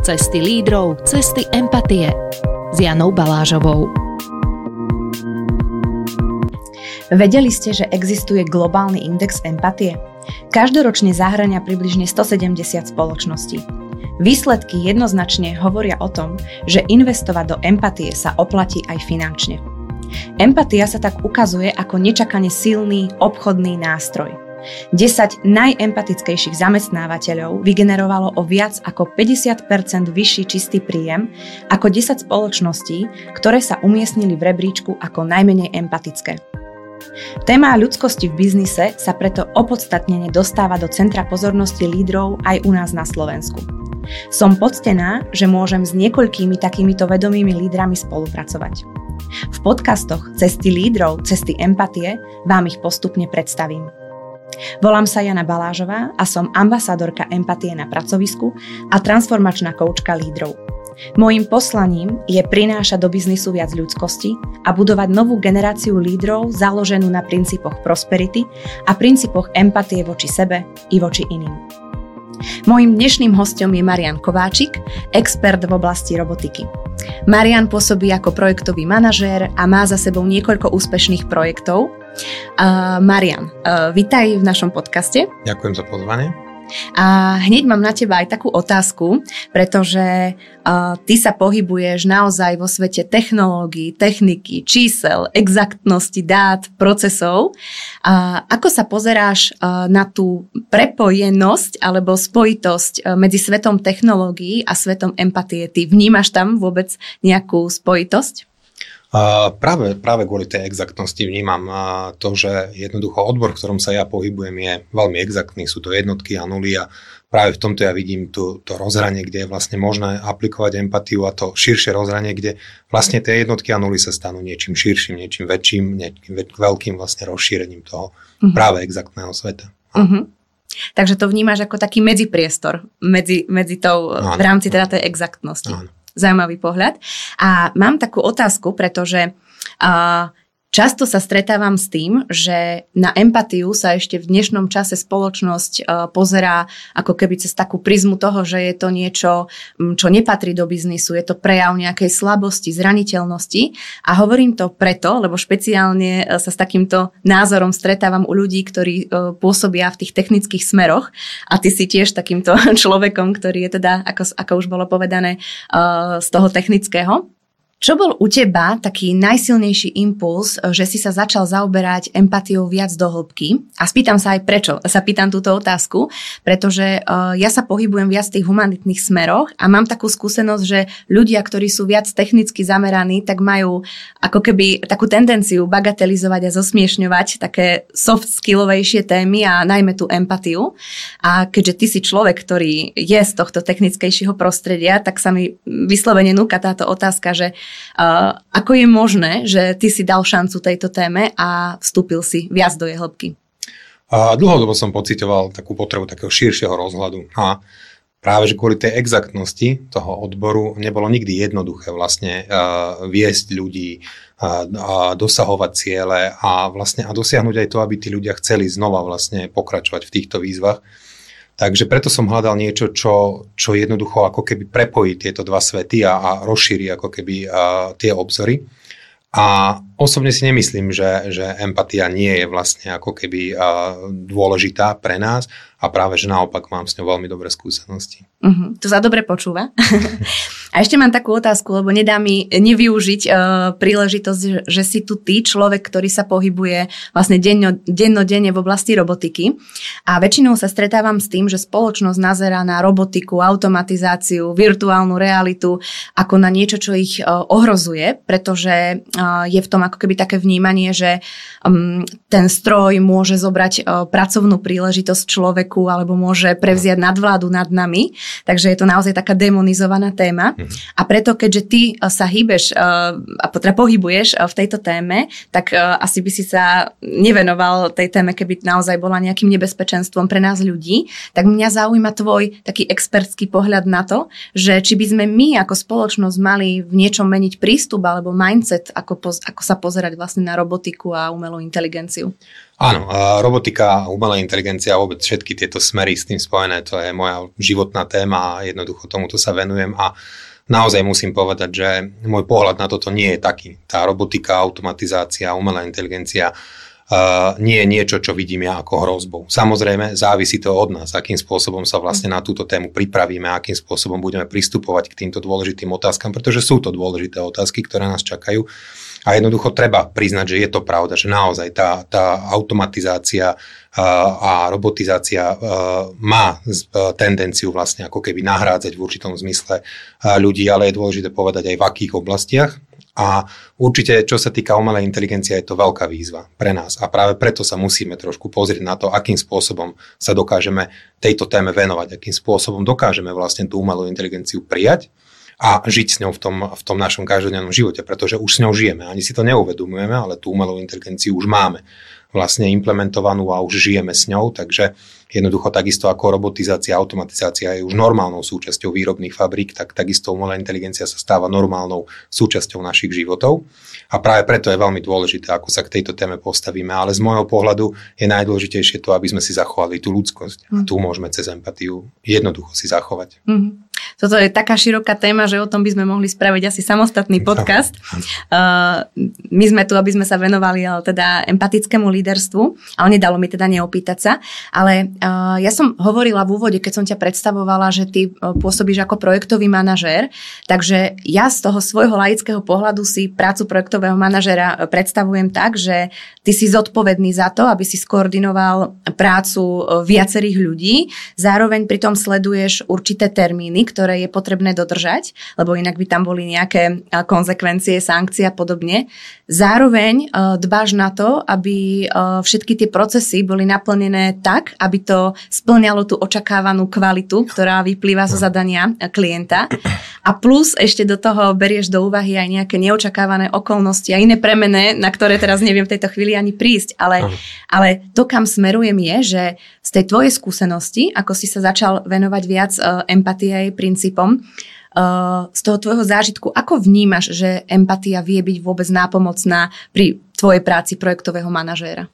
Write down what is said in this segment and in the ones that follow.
Cesty lídrov, cesty empatie s Janou Balážovou. Vedeli ste, že existuje globálny index empatie? Každoročne zahrania približne 170 spoločností. Výsledky jednoznačne hovoria o tom, že investovať do empatie sa oplatí aj finančne. Empatia sa tak ukazuje ako nečakane silný obchodný nástroj. 10 najempatickejších zamestnávateľov vygenerovalo o viac ako 50% vyšší čistý príjem ako 10 spoločností, ktoré sa umiestnili v rebríčku ako najmenej empatické. Téma ľudskosti v biznise sa preto opodstatnene dostáva do centra pozornosti lídrov aj u nás na Slovensku. Som poctená, že môžem s niekoľkými takýmito vedomými lídrami spolupracovať. V podcastoch Cesty lídrov, Cesty empatie vám ich postupne predstavím. Volám sa Jana Balážová a som ambasádorka empatie na pracovisku a transformačná koučka lídrov. Mojím poslaním je prinášať do biznisu viac ľudskosti a budovať novú generáciu lídrov založenú na princípoch prosperity a princípoch empatie voči sebe i voči iným. Mojím dnešným hostom je Marian Kováčik, expert v oblasti robotiky. Marian pôsobí ako projektový manažér a má za sebou niekoľko úspešných projektov. Uh, Marian, uh, vitaj v našom podcaste. Ďakujem za pozvanie. A hneď mám na teba aj takú otázku, pretože uh, ty sa pohybuješ naozaj vo svete technológií, techniky, čísel, exaktnosti dát, procesov. Uh, ako sa pozeráš uh, na tú prepojenosť alebo spojitosť uh, medzi svetom technológií a svetom empatie? Ty vnímaš tam vôbec nejakú spojitosť? Práve, práve kvôli tej exaktnosti vnímam to, že jednoducho odbor, v ktorom sa ja pohybujem, je veľmi exaktný, sú to jednotky a nuly a práve v tomto ja vidím tú, to rozhranie, kde je vlastne možné aplikovať empatiu a to širšie rozhranie, kde vlastne tie jednotky a nuly sa stanú niečím širším, niečím väčším, niečím veľkým vlastne rozšírením toho uh-huh. práve exaktného sveta. Uh-huh. Takže to vnímaš ako taký medzipriestor medzi, medzi tou, áno, v rámci teda tej exaktnosti. Áno zaujímavý pohľad. A mám takú otázku, pretože uh, Často sa stretávam s tým, že na empatiu sa ešte v dnešnom čase spoločnosť pozerá ako keby cez takú prizmu toho, že je to niečo, čo nepatrí do biznisu, je to prejav nejakej slabosti, zraniteľnosti. A hovorím to preto, lebo špeciálne e, sa s takýmto názorom stretávam u ľudí, ktorí e, pôsobia v tých technických smeroch. A ty si tiež takýmto človekom, ktorý je teda, ako, ako už bolo povedané, e, z toho technického. Čo bol u teba taký najsilnejší impuls, že si sa začal zaoberať empatiou viac do hĺbky? A spýtam sa aj prečo sa pýtam túto otázku, pretože uh, ja sa pohybujem viac v tých humanitných smeroch a mám takú skúsenosť, že ľudia, ktorí sú viac technicky zameraní, tak majú ako keby takú tendenciu bagatelizovať a zosmiešňovať také soft skillovejšie témy a najmä tú empatiu. A keďže ty si človek, ktorý je z tohto technickejšieho prostredia, tak sa mi vyslovene núka táto otázka, že Uh, ako je možné, že ty si dal šancu tejto téme a vstúpil si viac do jej hĺbky? A dlhodobo som pocitoval takú potrebu takého širšieho rozhľadu. A práve že kvôli tej exaktnosti toho odboru nebolo nikdy jednoduché vlastne uh, viesť ľudí, uh, uh, dosahovať ciele a vlastne a dosiahnuť aj to, aby tí ľudia chceli znova vlastne pokračovať v týchto výzvach. Takže preto som hľadal niečo, čo, čo jednoducho ako keby prepojí tieto dva svety a, a rozšíri ako keby a, tie obzory. A osobne si nemyslím, že, že empatia nie je vlastne ako keby a, dôležitá pre nás a práve, že naopak mám s ňou veľmi dobré skúsenosti. Uh-huh, to sa dobre počúva. a ešte mám takú otázku, lebo nedá mi nevyužiť uh, príležitosť, že si tu ty, človek, ktorý sa pohybuje vlastne denno, dennodenne v oblasti robotiky. A väčšinou sa stretávam s tým, že spoločnosť nazerá na robotiku, automatizáciu, virtuálnu realitu ako na niečo, čo ich uh, ohrozuje, pretože uh, je v tom ako keby také vnímanie, že um, ten stroj môže zobrať uh, pracovnú príležitosť človeku alebo môže prevziať nadvládu nad nami. Takže je to naozaj taká demonizovaná téma. Mm. A preto, keďže ty eh, sa hýbeš uh, a teda pohybuješ uh, v tejto téme, tak asi by si sa nevenoval tej téme, keby naozaj bola nejakým nebezpečenstvom pre nás ľudí. Tak mňa zaujíma tvoj taký expertský pohľad na to, že či by sme my ako spoločnosť mali v niečom meniť prístup alebo mindset, ako, poz, ako sa pozerať vlastne na robotiku a umelú inteligenciu. Áno, robotika, umelá inteligencia, vôbec všetky tieto smery s tým spojené, to je moja životná téma a jednoducho tomuto sa venujem a naozaj musím povedať, že môj pohľad na toto nie je taký. Tá robotika, automatizácia, umelá inteligencia uh, nie je niečo, čo vidím ja ako hrozbou. Samozrejme, závisí to od nás, akým spôsobom sa vlastne na túto tému pripravíme, akým spôsobom budeme pristupovať k týmto dôležitým otázkam, pretože sú to dôležité otázky, ktoré nás čakajú. A jednoducho treba priznať, že je to pravda, že naozaj tá, tá automatizácia a robotizácia má tendenciu vlastne ako keby nahrádzať v určitom zmysle ľudí, ale je dôležité povedať aj v akých oblastiach. A určite, čo sa týka umelej inteligencie, je to veľká výzva pre nás. A práve preto sa musíme trošku pozrieť na to, akým spôsobom sa dokážeme tejto téme venovať, akým spôsobom dokážeme vlastne tú umelú inteligenciu prijať a žiť s ňou v tom, v tom našom každodennom živote, pretože už s ňou žijeme. Ani si to neuvedomujeme, ale tú umelú inteligenciu už máme vlastne implementovanú a už žijeme s ňou, takže jednoducho takisto ako robotizácia, automatizácia je už normálnou súčasťou výrobných fabrík, tak takisto umelá inteligencia sa stáva normálnou súčasťou našich životov. A práve preto je veľmi dôležité, ako sa k tejto téme postavíme. Ale z môjho pohľadu je najdôležitejšie to, aby sme si zachovali tú ľudskosť. Mm. A tu môžeme cez empatiu jednoducho si zachovať. Mm. Toto je taká široká téma, že o tom by sme mohli spraviť asi samostatný podcast. Uh, my sme tu, aby sme sa venovali ale teda empatickému líderstvu, ale nedalo mi teda neopýtať sa. Ale ja som hovorila v úvode, keď som ťa predstavovala, že ty uh, pôsobíš ako projektový manažér, takže ja z toho svojho laického pohľadu si prácu projektového manažera predstavujem tak, že ty si zodpovedný za to, aby si skoordinoval prácu viacerých ľudí, zároveň pritom sleduješ určité termíny, ktoré je potrebné dodržať, lebo inak by tam boli nejaké konsekvencie, sankcie a podobne. Zároveň dbáš na to, aby všetky tie procesy boli naplnené tak, aby to splňalo tú očakávanú kvalitu, ktorá vyplýva zo zadania klienta. A plus ešte do toho berieš do úvahy aj nejaké neočakávané okolnosti a iné premené, na ktoré teraz neviem v tejto chvíli ani prísť. Ale, ale to, kam smerujem je, že z tej tvojej skúsenosti, ako si sa začal venovať viac uh, empatie aj princípom, uh, z toho tvojho zážitku, ako vnímaš, že empatia vie byť vôbec nápomocná pri tvojej práci projektového manažéra?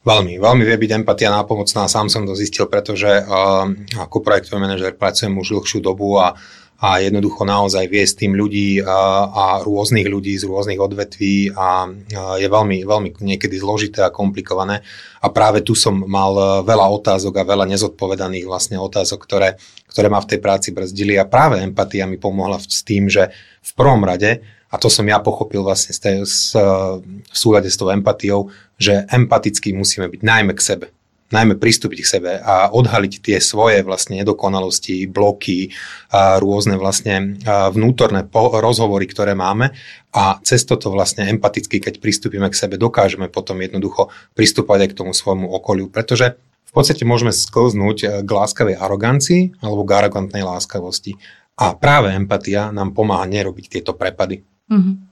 Veľmi, veľmi vie byť empatia nápomocná. Sám som to zistil, pretože uh, ako projektový manažér pracujem už dlhšiu dobu a a jednoducho naozaj viesť tým ľudí a, a rôznych ľudí z rôznych odvetví a, a je veľmi, veľmi niekedy zložité a komplikované. A práve tu som mal veľa otázok a veľa nezodpovedaných vlastne otázok, ktoré, ktoré ma v tej práci brzdili a práve empatia mi pomohla s tým, že v prvom rade, a to som ja pochopil vlastne z tej, z, v súlade s tou empatiou, že empaticky musíme byť najmä k sebe. Najmä pristúpiť k sebe a odhaliť tie svoje vlastne nedokonalosti, bloky, a rôzne vlastne vnútorné rozhovory, ktoré máme. A cez toto vlastne empaticky, keď pristúpime k sebe, dokážeme potom jednoducho pristúpať aj k tomu svojmu okoliu, pretože v podstate môžeme sklznúť e, k láskavej arogancii alebo k arogantnej láskavosti. A práve empatia nám pomáha nerobiť tieto prepady. Mm-hmm.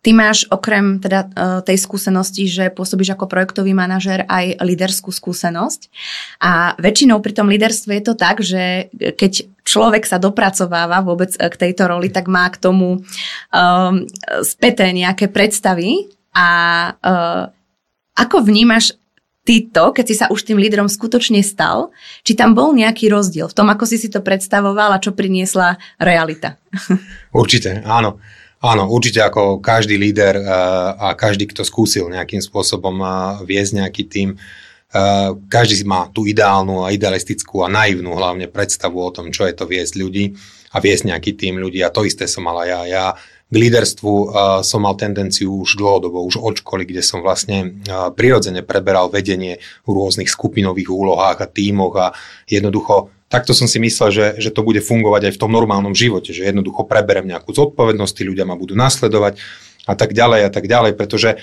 Ty máš okrem teda e, tej skúsenosti, že pôsobíš ako projektový manažer aj líderskú skúsenosť a väčšinou pri tom líderstve je to tak, že keď človek sa dopracováva vôbec k tejto roli, tak má k tomu um, späté nejaké predstavy a uh, ako vnímaš ty to, keď si sa už tým lídrom skutočne stal, či tam bol nejaký rozdiel v tom, ako si si to a čo priniesla realita? Určite, áno. Áno, určite ako každý líder eh, a každý, kto skúsil nejakým spôsobom eh, viesť nejaký tým, eh, každý má tú ideálnu a idealistickú a naivnú hlavne predstavu o tom, čo je to viesť ľudí a viesť nejaký tým ľudí a to isté som mala ja. Ja k líderstvu som mal tendenciu už dlhodobo, už od školy, kde som vlastne prirodzene preberal vedenie v rôznych skupinových úlohách a tímoch a jednoducho takto som si myslel, že, že to bude fungovať aj v tom normálnom živote, že jednoducho preberem nejakú zodpovednosť, tí ľudia ma budú nasledovať a tak ďalej a tak ďalej, pretože e,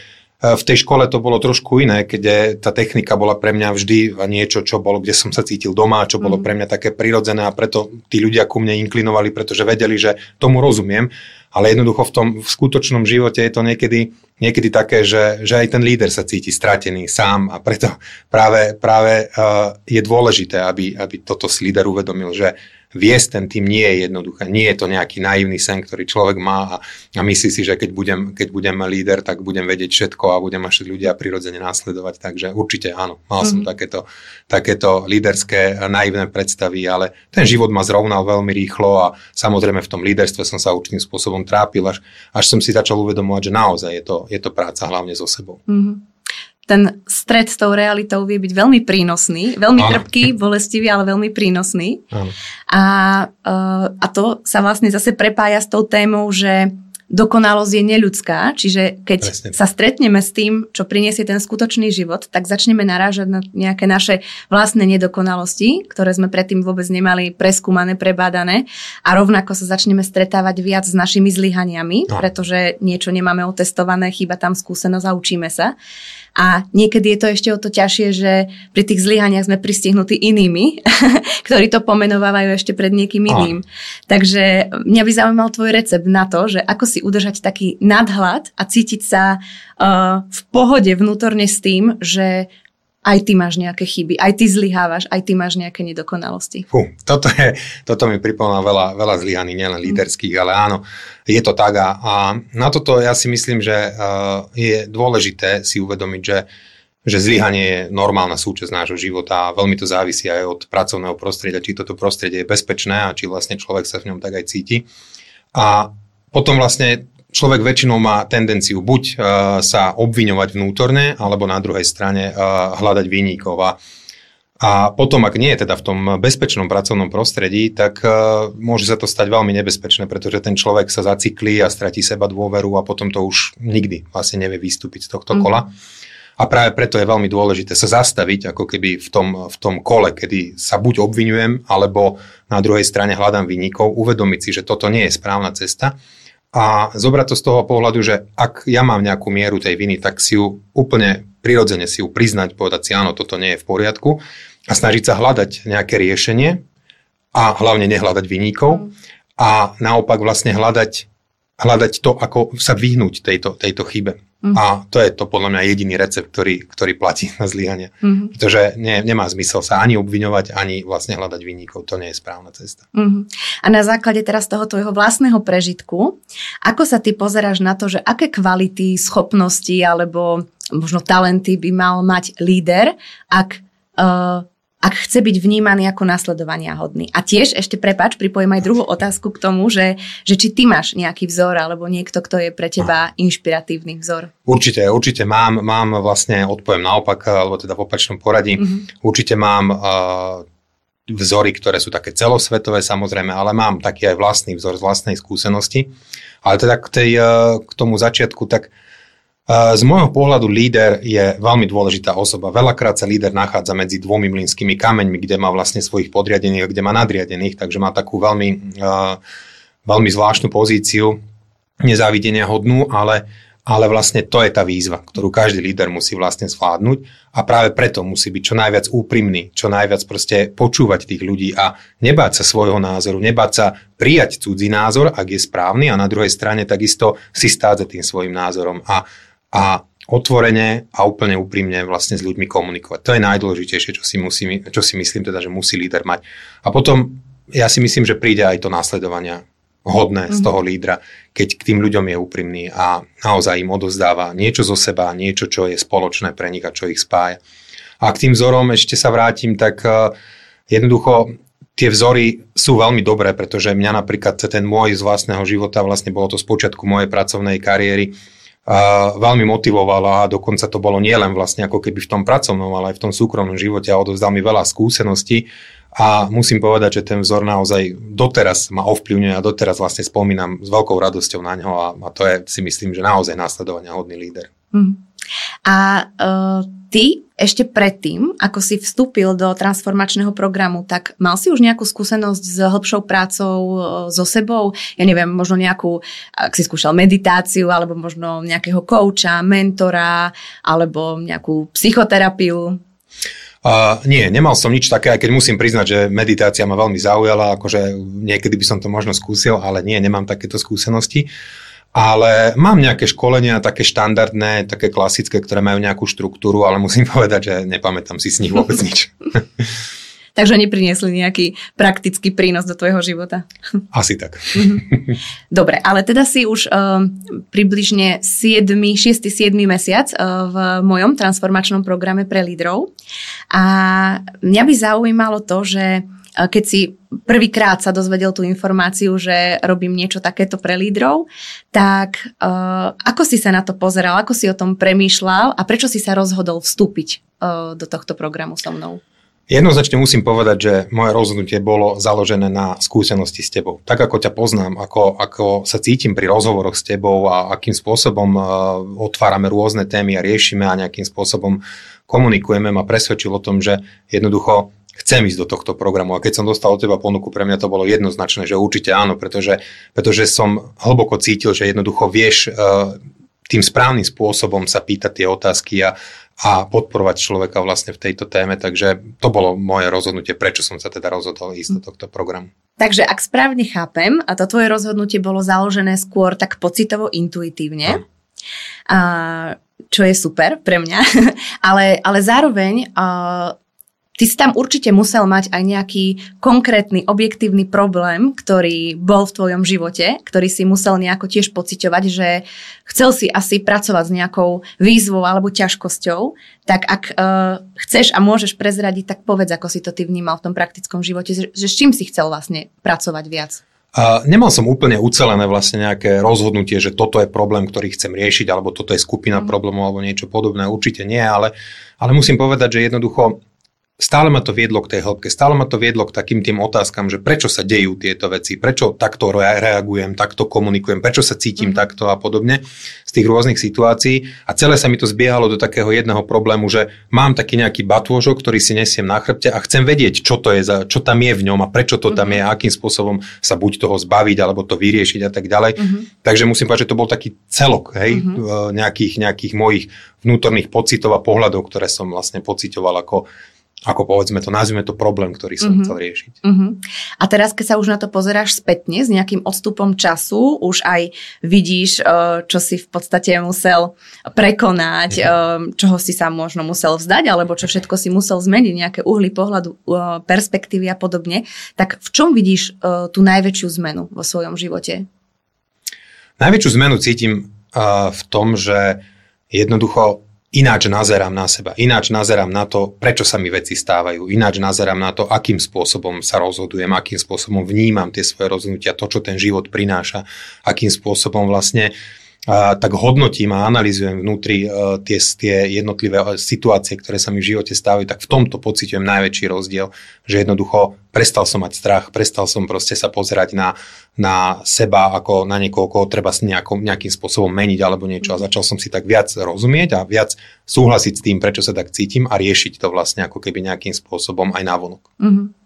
v tej škole to bolo trošku iné, keď tá technika bola pre mňa vždy niečo, čo bolo, kde som sa cítil doma, čo bolo mhm. pre mňa také prirodzené a preto tí ľudia ku mne inklinovali, pretože vedeli, že tomu rozumiem ale jednoducho v tom v skutočnom živote je to niekedy, niekedy také, že, že aj ten líder sa cíti stratený sám a preto práve, práve uh, je dôležité, aby, aby toto si líder uvedomil, že viesť ten tým nie je jednoduché. Nie je to nejaký naivný sen, ktorý človek má a, a myslí si, že keď budem, keď budem líder, tak budem vedieť všetko a budem až ľudia prirodzene následovať. Takže určite áno, mal som mm. takéto, takéto líderské naivné predstavy, ale ten život ma zrovnal veľmi rýchlo a samozrejme v tom líderstve som sa určitým spôsobom trápil, až, až som si začal uvedomovať, že naozaj je to, je to práca hlavne so sebou. Mm ten stred s tou realitou vie byť veľmi prínosný, veľmi Áno. trpký, bolestivý, ale veľmi prínosný. Áno. A, uh, a to sa vlastne zase prepája s tou témou, že dokonalosť je neľudská, čiže keď Presne. sa stretneme s tým, čo priniesie ten skutočný život, tak začneme narážať na nejaké naše vlastné nedokonalosti, ktoré sme predtým vôbec nemali preskúmané, prebádané a rovnako sa začneme stretávať viac s našimi zlyhaniami, no. pretože niečo nemáme otestované, chýba tam skúsenosť a učíme sa. A niekedy je to ešte o to ťažšie, že pri tých zlyhaniach sme pristihnutí inými, ktorí to pomenovávajú ešte pred niekým iným. A. Takže mňa by zaujímal tvoj recept na to, že ako si udržať taký nadhľad a cítiť sa uh, v pohode vnútorne s tým, že aj ty máš nejaké chyby, aj ty zlyhávaš, aj ty máš nejaké nedokonalosti. Fú, toto, je, toto mi pripomína veľa, veľa zlyhaní, nielen líderských, ale áno, je to tak a, a na toto ja si myslím, že uh, je dôležité si uvedomiť, že že zlyhanie je normálna súčasť nášho života a veľmi to závisí aj od pracovného prostredia, či toto prostredie je bezpečné a či vlastne človek sa v ňom tak aj cíti. A potom vlastne človek väčšinou má tendenciu buď uh, sa obviňovať vnútorne, alebo na druhej strane uh, hľadať výnikov. A, a potom, ak nie je teda v tom bezpečnom pracovnom prostredí, tak uh, môže sa to stať veľmi nebezpečné, pretože ten človek sa zaciklí a stratí seba dôveru a potom to už nikdy vlastne nevie vystúpiť z tohto mm. kola. A práve preto je veľmi dôležité sa zastaviť ako keby v tom, v tom kole, kedy sa buď obvinujem, alebo na druhej strane hľadám výnikov, uvedomiť si, že toto nie je správna cesta a zobrať to z toho pohľadu, že ak ja mám nejakú mieru tej viny, tak si ju úplne prirodzene si ju priznať, povedať si áno, toto nie je v poriadku a snažiť sa hľadať nejaké riešenie a hlavne nehľadať vyníkov a naopak vlastne hľadať, hľadať to, ako sa vyhnúť tejto, tejto chybe. Mm. A to je to podľa mňa jediný recept, ktorý, ktorý platí na zlyhanie. Mm. Pretože ne, nemá zmysel sa ani obviňovať, ani vlastne hľadať vinníkov. To nie je správna cesta. Mm. A na základe teraz toho tvojho vlastného prežitku, ako sa ty pozeráš na to, že aké kvality, schopnosti alebo možno talenty by mal mať líder, ak uh, ak chce byť vnímaný ako nasledovania hodný. A tiež ešte prepač, pripojím aj druhú otázku k tomu, že, že či ty máš nejaký vzor alebo niekto, kto je pre teba inšpiratívny vzor. Určite, určite mám, mám vlastne, odpoviem naopak, alebo teda v opačnom poradí, mm-hmm. určite mám uh, vzory, ktoré sú také celosvetové samozrejme, ale mám taký aj vlastný vzor z vlastnej skúsenosti. Ale teda k, tej, uh, k tomu začiatku, tak z môjho pohľadu líder je veľmi dôležitá osoba. Veľakrát sa líder nachádza medzi dvomi mlynskými kameňmi, kde má vlastne svojich podriadených a kde má nadriadených, takže má takú veľmi, veľmi zvláštnu pozíciu, nezávidenia hodnú, ale, ale vlastne to je tá výzva, ktorú každý líder musí vlastne zvládnuť a práve preto musí byť čo najviac úprimný, čo najviac proste počúvať tých ľudí a nebáť sa svojho názoru, nebáť sa prijať cudzí názor, ak je správny a na druhej strane takisto si stáť za tým svojim názorom. A a otvorene a úplne úprimne vlastne s ľuďmi komunikovať. To je najdôležitejšie, čo si, musí, čo si myslím teda, že musí líder mať. A potom ja si myslím, že príde aj to následovania hodné mm-hmm. z mhm. toho lídra, keď k tým ľuďom je úprimný a naozaj im odozdáva niečo zo seba, niečo, čo je spoločné pre nich a čo ich spája. A k tým vzorom ešte sa vrátim, tak uh, jednoducho tie vzory sú veľmi dobré, pretože mňa napríklad ten môj z vlastného života, vlastne bolo to z počiatku mojej pracovnej kariéry, veľmi motivovala a dokonca to bolo nielen vlastne ako keby v tom pracovnom, ale aj v tom súkromnom živote a odovzdal mi veľa skúseností a musím povedať, že ten vzor naozaj doteraz ma ovplyvňuje a doteraz vlastne spomínam s veľkou radosťou na ňo a, a to je si myslím, že naozaj následovania hodný líder. Mm. A uh, ty ešte predtým, ako si vstúpil do transformačného programu, tak mal si už nejakú skúsenosť s hĺbšou prácou uh, so sebou? Ja neviem, možno nejakú, ak si skúšal meditáciu, alebo možno nejakého kouča, mentora, alebo nejakú psychoterapiu? Uh, nie, nemal som nič také, aj keď musím priznať, že meditácia ma veľmi zaujala, akože niekedy by som to možno skúsil, ale nie, nemám takéto skúsenosti. Uh, ale mám nejaké školenia, také štandardné, také klasické, ktoré majú nejakú štruktúru, ale musím povedať, že nepamätám si z nich vôbec nič. Takže nepriniesli nejaký praktický prínos do tvojho života. Asi tak. Mhm. Dobre, ale teda si už uh, približne 7, 6, 7 mesiac uh, v mojom transformačnom programe pre lídrov. A mňa by zaujímalo to, že keď si prvýkrát sa dozvedel tú informáciu, že robím niečo takéto pre lídrov, tak uh, ako si sa na to pozeral, ako si o tom premýšľal a prečo si sa rozhodol vstúpiť uh, do tohto programu so mnou? Jednoznačne musím povedať, že moje rozhodnutie bolo založené na skúsenosti s tebou. Tak ako ťa poznám, ako, ako sa cítim pri rozhovoroch s tebou a akým spôsobom uh, otvárame rôzne témy a riešime a nejakým spôsobom komunikujeme, ma presvedčil o tom, že jednoducho chcem ísť do tohto programu. A keď som dostal od teba ponuku, pre mňa to bolo jednoznačné, že určite áno, pretože, pretože som hlboko cítil, že jednoducho vieš uh, tým správnym spôsobom sa pýtať tie otázky a, a podporovať človeka vlastne v tejto téme. Takže to bolo moje rozhodnutie, prečo som sa teda rozhodol ísť do tohto programu. Takže ak správne chápem, a to tvoje rozhodnutie bolo založené skôr tak pocitovo, intuitívne, a, čo je super pre mňa, ale, ale zároveň uh, Ty si tam určite musel mať aj nejaký konkrétny, objektívny problém, ktorý bol v tvojom živote, ktorý si musel nejako tiež pociťovať, že chcel si asi pracovať s nejakou výzvou alebo ťažkosťou. Tak ak uh, chceš a môžeš prezradiť, tak povedz, ako si to ty vnímal v tom praktickom živote, že, že s čím si chcel vlastne pracovať viac. A nemal som úplne ucelené vlastne nejaké rozhodnutie, že toto je problém, ktorý chcem riešiť, alebo toto je skupina mm. problémov, alebo niečo podobné. Určite nie, ale, ale musím povedať, že jednoducho stále ma to viedlo k tej hĺbke, stále ma to viedlo k takým tým otázkam, že prečo sa dejú tieto veci, prečo takto reagujem, takto komunikujem, prečo sa cítim mm. takto a podobne z tých rôznych situácií a celé sa mi to zbiehalo do takého jedného problému, že mám taký nejaký batôžok, ktorý si nesiem na chrbte a chcem vedieť, čo to je, za, čo tam je v ňom a prečo to mm. tam je a akým spôsobom sa buď toho zbaviť alebo to vyriešiť a tak ďalej. Mm. Takže musím povedať, že to bol taký celok hej, mm. nejakých, nejakých mojich vnútorných pocitov a pohľadov, ktoré som vlastne pocitoval ako ako povedzme to, nazvime to problém, ktorý som mm-hmm. chcel riešiť. Mm-hmm. A teraz, keď sa už na to pozeráš spätne s nejakým odstupom času, už aj vidíš, eh, čo si v podstate musel prekonať, mm-hmm. čoho si sa možno musel vzdať, alebo čo všetko si musel zmeniť, nejaké uhly pohľadu, eh, perspektívy a podobne, tak v čom vidíš tú najväčšiu zmenu vo svojom živote? Najväčšiu zmenu cítim v tom, že jednoducho ináč nazerám na seba, ináč nazerám na to, prečo sa mi veci stávajú, ináč nazerám na to, akým spôsobom sa rozhodujem, akým spôsobom vnímam tie svoje rozhodnutia, to, čo ten život prináša, akým spôsobom vlastne uh, tak hodnotím a analizujem vnútri uh, tie, tie jednotlivé e, situácie, ktoré sa mi v živote stávajú, tak v tomto pociťujem najväčší rozdiel, že jednoducho prestal som mať strach, prestal som proste sa pozerať na, na seba ako na niekoho, koho treba nejako, nejakým spôsobom meniť alebo niečo a začal som si tak viac rozumieť a viac súhlasiť s tým, prečo sa tak cítim a riešiť to vlastne ako keby nejakým spôsobom aj návonok. Mm-hmm.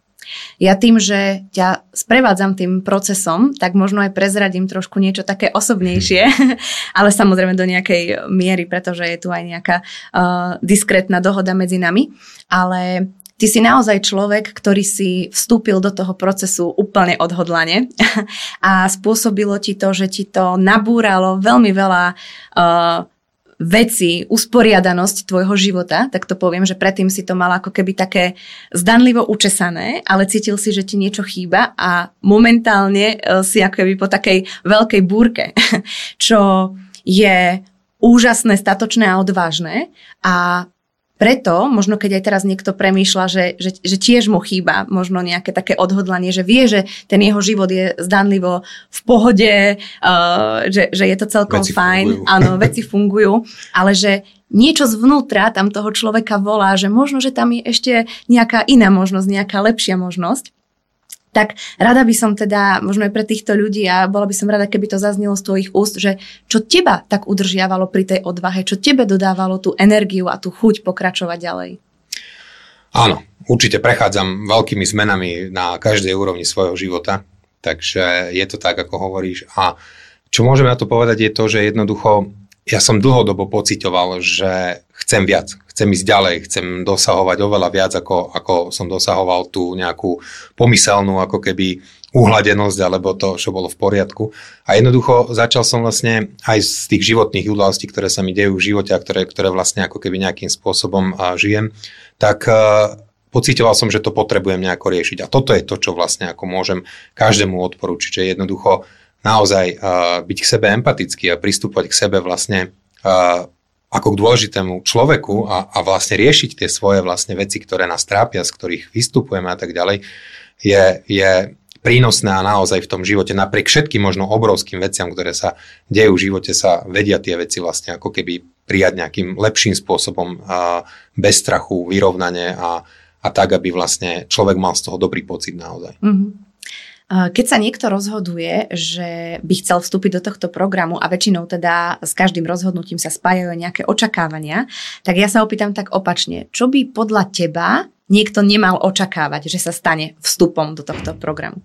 Ja tým, že ťa sprevádzam tým procesom, tak možno aj prezradím trošku niečo také osobnejšie, ale samozrejme do nejakej miery, pretože je tu aj nejaká uh, diskrétna dohoda medzi nami. Ale ty si naozaj človek, ktorý si vstúpil do toho procesu úplne odhodlane. A spôsobilo ti to, že ti to nabúralo veľmi veľa uh, veci, usporiadanosť tvojho života, tak to poviem, že predtým si to mal ako keby také zdanlivo učesané, ale cítil si, že ti niečo chýba a momentálne e, si ako keby po takej veľkej búrke, čo je úžasné, statočné a odvážne a preto, možno keď aj teraz niekto premýšľa, že, že, že tiež mu chýba možno nejaké také odhodlanie, že vie, že ten jeho život je zdanlivo v pohode, uh, že, že je to celkom veci fajn, fungujú. áno, veci fungujú, ale že niečo zvnútra tam toho človeka volá, že možno, že tam je ešte nejaká iná možnosť, nejaká lepšia možnosť tak rada by som teda, možno aj pre týchto ľudí a bola by som rada, keby to zaznelo z tvojich úst, že čo teba tak udržiavalo pri tej odvahe, čo tebe dodávalo tú energiu a tú chuť pokračovať ďalej? Áno, určite prechádzam veľkými zmenami na každej úrovni svojho života, takže je to tak, ako hovoríš. A čo môžeme na to povedať je to, že jednoducho ja som dlhodobo pocitoval, že chcem viac, chcem ísť ďalej, chcem dosahovať oveľa viac, ako, ako som dosahoval tú nejakú pomyselnú ako keby uhladenosť alebo to, čo bolo v poriadku. A jednoducho začal som vlastne aj z tých životných udalostí, ktoré sa mi dejú v živote a ktoré, ktoré vlastne ako keby nejakým spôsobom žijem, tak pocitoval som, že to potrebujem nejako riešiť. A toto je to, čo vlastne ako môžem každému odporúčiť, že jednoducho naozaj byť k sebe empatický a pristúpať k sebe vlastne ako k dôležitému človeku a, a vlastne riešiť tie svoje vlastne veci, ktoré nás trápia, z ktorých vystupujeme a tak ďalej, je, je a naozaj v tom živote napriek všetkým možno obrovským veciam, ktoré sa dejú v živote, sa vedia tie veci vlastne ako keby prijať nejakým lepším spôsobom, a bez strachu, vyrovnanie a, a tak, aby vlastne človek mal z toho dobrý pocit naozaj. Mm-hmm. Keď sa niekto rozhoduje, že by chcel vstúpiť do tohto programu a väčšinou teda s každým rozhodnutím sa spájajú nejaké očakávania, tak ja sa opýtam tak opačne. Čo by podľa teba niekto nemal očakávať, že sa stane vstupom do tohto programu?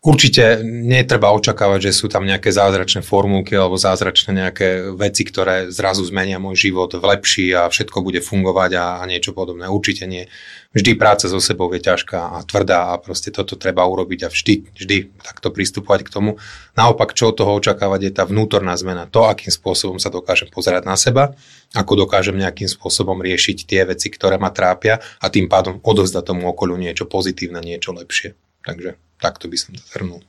Určite netreba očakávať, že sú tam nejaké zázračné formulky alebo zázračné nejaké veci, ktoré zrazu zmenia môj život v lepší a všetko bude fungovať a, a niečo podobné. Určite nie. Vždy práca so sebou je ťažká a tvrdá a proste toto treba urobiť a vždy, vždy takto pristupovať k tomu. Naopak, čo od toho očakávať je tá vnútorná zmena. To, akým spôsobom sa dokážem pozerať na seba, ako dokážem nejakým spôsobom riešiť tie veci, ktoré ma trápia a tým pádom odovzdať tomu okoliu niečo pozitívne, niečo lepšie. Takže takto by som to zhrnul.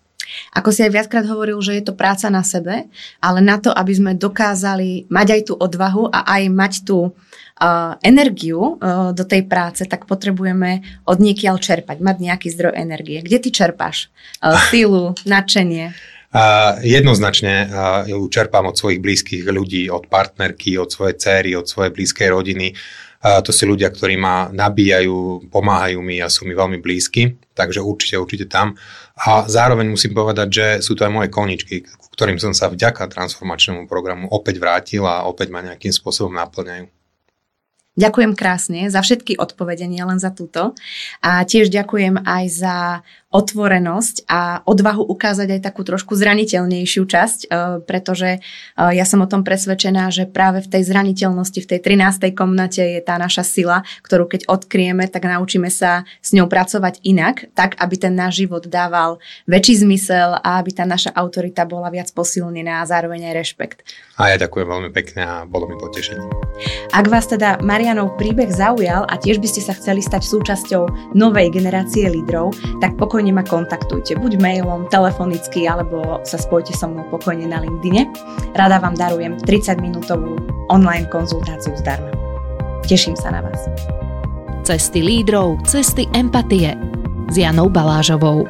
Ako si aj viackrát hovoril, že je to práca na sebe, ale na to, aby sme dokázali mať aj tú odvahu a aj mať tú uh, energiu uh, do tej práce, tak potrebujeme od niekiaľ čerpať, mať nejaký zdroj energie. Kde ty čerpáš uh, silu, nadšenie? Uh, jednoznačne uh, ju čerpám od svojich blízkych ľudí, od partnerky, od svojej céry, od svojej blízkej rodiny. Uh, to sú ľudia, ktorí ma nabíjajú, pomáhajú mi a sú mi veľmi blízki takže určite, určite tam. A zároveň musím povedať, že sú to aj moje koničky, ktorým som sa vďaka transformačnému programu opäť vrátil a opäť ma nejakým spôsobom naplňajú. Ďakujem krásne za všetky odpovede, len za túto. A tiež ďakujem aj za otvorenosť a odvahu ukázať aj takú trošku zraniteľnejšiu časť, e, pretože e, ja som o tom presvedčená, že práve v tej zraniteľnosti, v tej 13. komnate je tá naša sila, ktorú keď odkrieme, tak naučíme sa s ňou pracovať inak, tak aby ten náš život dával väčší zmysel a aby tá naša autorita bola viac posilnená a zároveň aj rešpekt. A ja ďakujem veľmi pekne a bolo mi potešením. Ak vás teda Marianov príbeh zaujal a tiež by ste sa chceli stať súčasťou novej generácie lídrov, tak pokoj pokojne ma kontaktujte, buď mailom, telefonicky, alebo sa spojte so mnou pokojne na LinkedIne. Rada vám darujem 30-minútovú online konzultáciu zdarma. Teším sa na vás. Cesty lídrov, cesty empatie s Janou Balážovou.